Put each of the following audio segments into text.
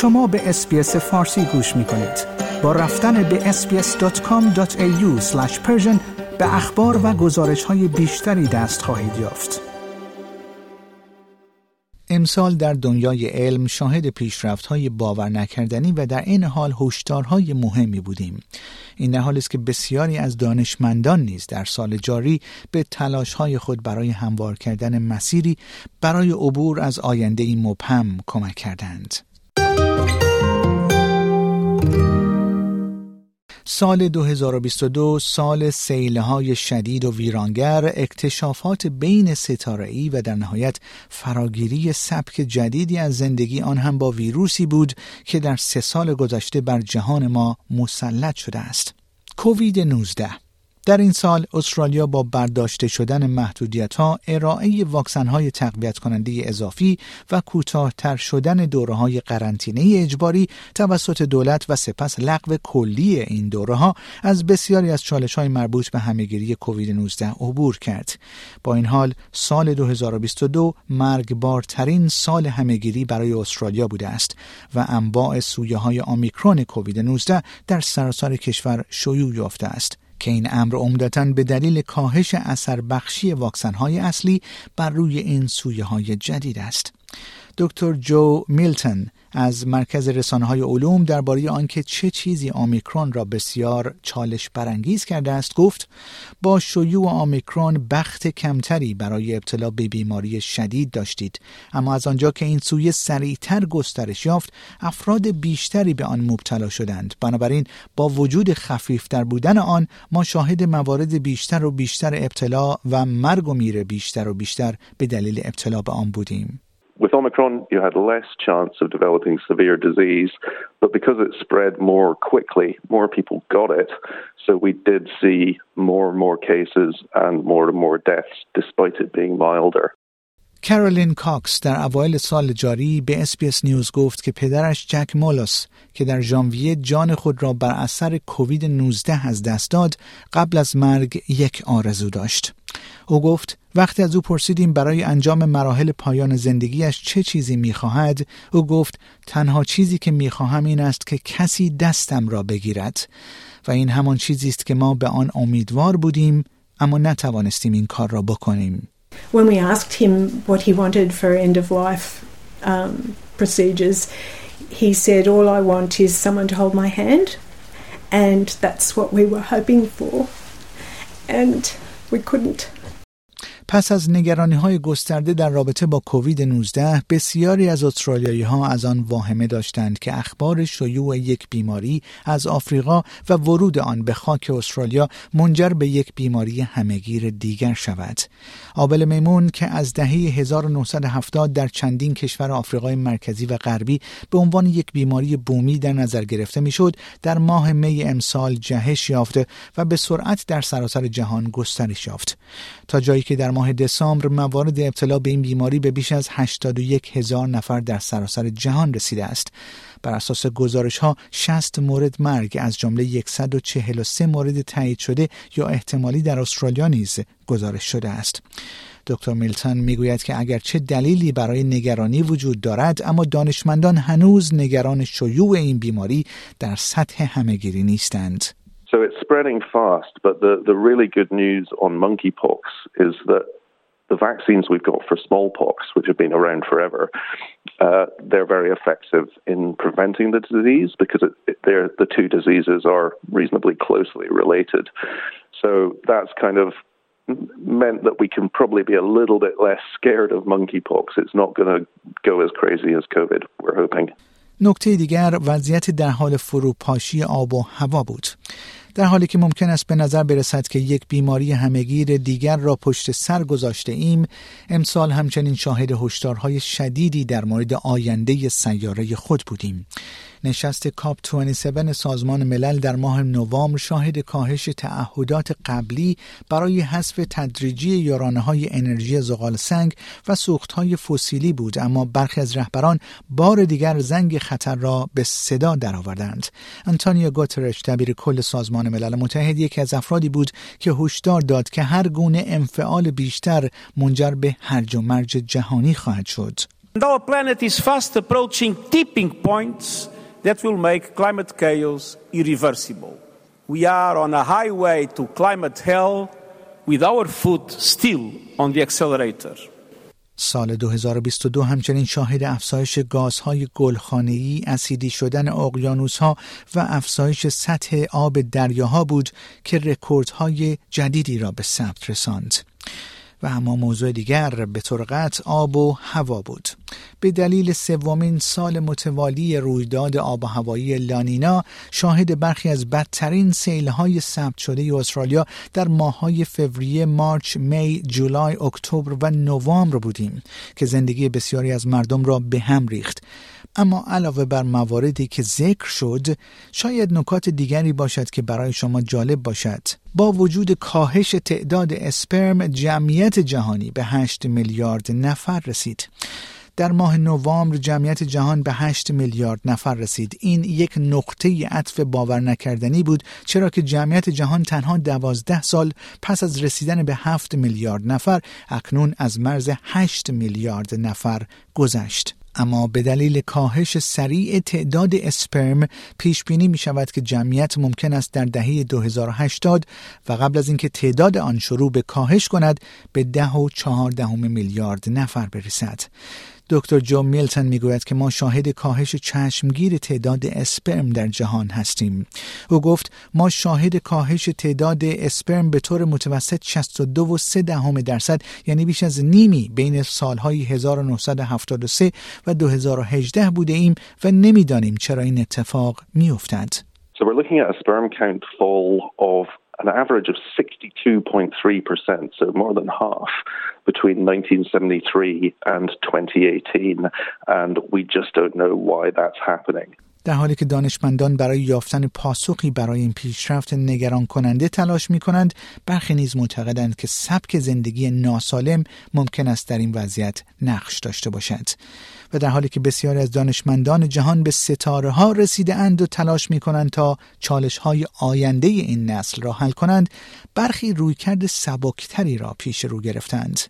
شما به اسپیس فارسی گوش می کنید. با رفتن به sbs.com.au به اخبار و گزارش های بیشتری دست خواهید یافت. امسال در دنیای علم شاهد پیشرفت های باور نکردنی و در این حال هشدارهای مهمی بودیم. این حال است که بسیاری از دانشمندان نیز در سال جاری به تلاش های خود برای هموار کردن مسیری برای عبور از آینده مبهم کمک کردند. سال 2022 سال سیله های شدید و ویرانگر اکتشافات بین ستاره و در نهایت فراگیری سبک جدیدی از زندگی آن هم با ویروسی بود که در سه سال گذشته بر جهان ما مسلط شده است. کووید 19 در این سال استرالیا با برداشته شدن محدودیت ها ارائه واکسن های تقویت کننده اضافی و کوتاهتر شدن دوره های قرنطینه اجباری توسط دولت و سپس لغو کلی این دوره ها از بسیاری از چالش های مربوط به همهگیری کووید 19 عبور کرد. با این حال سال 2022 مرگبارترین سال همهگیری برای استرالیا بوده است و انواع سویه های آمیکرون کووید 19 در سراسر کشور شیوع یافته است. که این امر عمدتا به دلیل کاهش اثر بخشی واکسن های اصلی بر روی این سویه های جدید است. دکتر جو میلتون از مرکز رسانه های علوم درباره آنکه چه چیزی آمیکرون را بسیار چالش برانگیز کرده است گفت با شیوع آمیکرون بخت کمتری برای ابتلا به بیماری شدید داشتید اما از آنجا که این سویه سریعتر گسترش یافت افراد بیشتری به آن مبتلا شدند. بنابراین با وجود خفیفتر بودن آن ما شاهد موارد بیشتر و بیشتر ابتلا و مرگ و میر بیشتر و بیشتر به دلیل ابتلا به آن بودیم. With Omicron, you had less chance of developing severe disease, but because it spread more quickly, more people got it. So we did see more and more cases and more and more deaths, despite it being milder. کرولین کاکس در اوایل سال جاری به اسپیس نیوز گفت که پدرش جک مولوس که در ژانویه جان خود را بر اثر کووید 19 از دست داد قبل از مرگ یک آرزو داشت. او گفت وقتی از او پرسیدیم برای انجام مراحل پایان زندگیش چه چیزی می‌خواهد او گفت تنها چیزی که می‌خواهم این است که کسی دستم را بگیرد و این همان چیزی است که ما به آن امیدوار بودیم اما نتوانستیم این کار را بکنیم When we asked him what he wanted for end of life um, procedures, he said, All I want is someone to hold my hand. And that's what we were hoping for. And we couldn't. پس از نگرانی های گسترده در رابطه با کووید 19 بسیاری از استرالیایی ها از آن واهمه داشتند که اخبار شیوع یک بیماری از آفریقا و ورود آن به خاک استرالیا منجر به یک بیماری همهگیر دیگر شود. آبل میمون که از دهه 1970 در چندین کشور آفریقای مرکزی و غربی به عنوان یک بیماری بومی در نظر گرفته می‌شد در ماه می امسال جهش یافته و به سرعت در سراسر جهان گسترش یافت تا جایی که در ماه دسامبر موارد ابتلا به این بیماری به بیش از 81 هزار نفر در سراسر جهان رسیده است. بر اساس گزارش ها 60 مورد مرگ از جمله 143 مورد تایید شده یا احتمالی در استرالیا نیز گزارش شده است. دکتر میلتون می‌گوید که اگرچه دلیلی برای نگرانی وجود دارد اما دانشمندان هنوز نگران شیوع این بیماری در سطح همهگیری نیستند. So it's spreading fast, but the, the really good news on monkeypox is that the vaccines we've got for smallpox, which have been around forever, uh, they're very effective in preventing the disease because it, it, the two diseases are reasonably closely related. So that's kind of meant that we can probably be a little bit less scared of monkeypox. It's not going to go as crazy as COVID, we're hoping. نکته دیگر وضعیت در حال فروپاشی آب و هوا بود. در حالی که ممکن است به نظر برسد که یک بیماری همگیر دیگر را پشت سر گذاشته ایم امسال همچنین شاهد هشدارهای شدیدی در مورد آینده سیاره خود بودیم. نشست کاپ 27 سازمان ملل در ماه نوامبر شاهد کاهش تعهدات قبلی برای حذف تدریجی یارانه های انرژی زغال سنگ و سوخت های فسیلی بود اما برخی از رهبران بار دیگر زنگ خطر را به صدا درآوردند. انتونیو گوترش دبیر کل سازمان ملل متحد یکی از افرادی بود که هشدار داد که هر گونه انفعال بیشتر منجر به هرج و مرج جهانی خواهد شد with our foot still on the accelerator. سال 2022 همچنین شاهد افزایش گازهای گلخانه‌ای، اسیدی شدن اقیانوس‌ها و افزایش سطح آب دریاها بود که رکوردهای جدیدی را به ثبت رساند. و اما موضوع دیگر به طور قطع آب و هوا بود. به دلیل سومین سال متوالی رویداد آب و هوایی لانینا شاهد برخی از بدترین سیلهای ثبت شده استرالیا در ماههای فوریه، مارچ، می، جولای، اکتبر و نوامبر بودیم که زندگی بسیاری از مردم را به هم ریخت. اما علاوه بر مواردی که ذکر شد شاید نکات دیگری باشد که برای شما جالب باشد. با وجود کاهش تعداد اسپرم جمعیت جهانی به 8 میلیارد نفر رسید. در ماه نوامبر جمعیت جهان به 8 میلیارد نفر رسید. این یک نقطه عطف باور نکردنی بود چرا که جمعیت جهان تنها دوازده سال پس از رسیدن به 7 میلیارد نفر اکنون از مرز 8 میلیارد نفر گذشت. اما به دلیل کاهش سریع تعداد اسپرم پیش بینی می شود که جمعیت ممکن است در دهه 2080 و قبل از اینکه تعداد آن شروع به کاهش کند به ده و چهار میلیارد نفر برسد. دکتر جو میلتن می‌گوید که ما شاهد کاهش چشمگیر تعداد اسپرم در جهان هستیم او گفت ما شاهد کاهش تعداد اسپرم به طور متوسط 62 و 3 دهم درصد یعنی بیش از نیمی بین سالهای 1973 و 2018 boude ایم و نمی‌دانیم چرا این اتفاق میافتد. So we're looking at a sperm count fall of an average of 62.3%, so more than half between 1973 and 2018. And we just don't know why that's happening. در حالی که دانشمندان برای یافتن پاسخی برای این پیشرفت نگران کننده تلاش می کنند برخی نیز معتقدند که سبک زندگی ناسالم ممکن است در این وضعیت نقش داشته باشد. و در حالی که بسیاری از دانشمندان جهان به ستاره ها رسیده اند و تلاش می کنند تا چالش های آینده این نسل را حل کنند برخی رویکرد سبکتری را پیش رو گرفتند.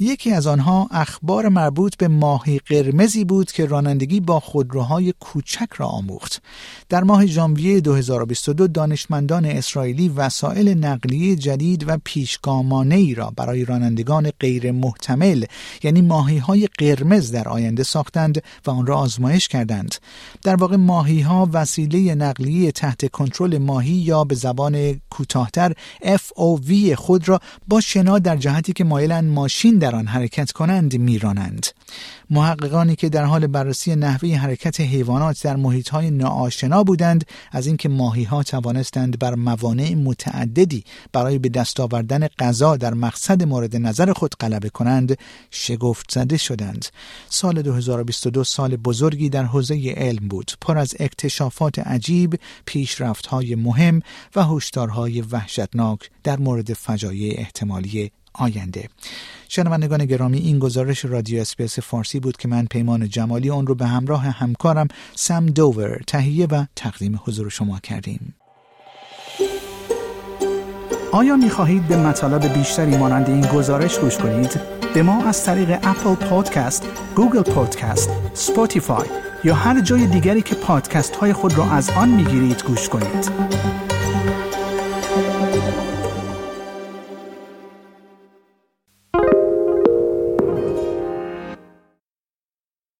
یکی از آنها اخبار مربوط به ماهی قرمزی بود که رانندگی با خودروهای کوچک را آموخت. در ماه ژانویه 2022 دانشمندان اسرائیلی وسایل نقلیه جدید و پیشگامانه ای را برای رانندگان غیر محتمل یعنی ماهی های قرمز در آینده ساختند و آن را آزمایش کردند. در واقع ماهی ها وسیله نقلیه تحت کنترل ماهی یا به زبان کوتاهتر FOV خود را با شنا در جهتی که مایلند ماشین در آن حرکت کنند میرانند. محققانی که در حال بررسی نحوه حرکت حیوانات در محیط های ناآشنا بودند از اینکه ماهی ها توانستند بر موانع متعددی برای به دست آوردن غذا در مقصد مورد نظر خود غلبه کنند شگفت زده شدند. سال 2022 سال بزرگی در حوزه علم بود. پر از اکتشافات عجیب پیشرفت های مهم و هشدارهای وحشتناک در مورد فجایع احتمالی آینده. شنوندگان گرامی این گزارش رادیو SBS فارسی بود که من پیمان جمالی آن رو به همراه همکارم سم دوور تهیه و تقدیم حضور شما کردیم آیا می خواهید به مطالب بیشتری مانند این گزارش گوش کنید؟ به ما از طریق Apple Podcast، Google Podcast، Spotify یا هر جای دیگری که پادکست های خود را از آن می گیرید گوش کنید؟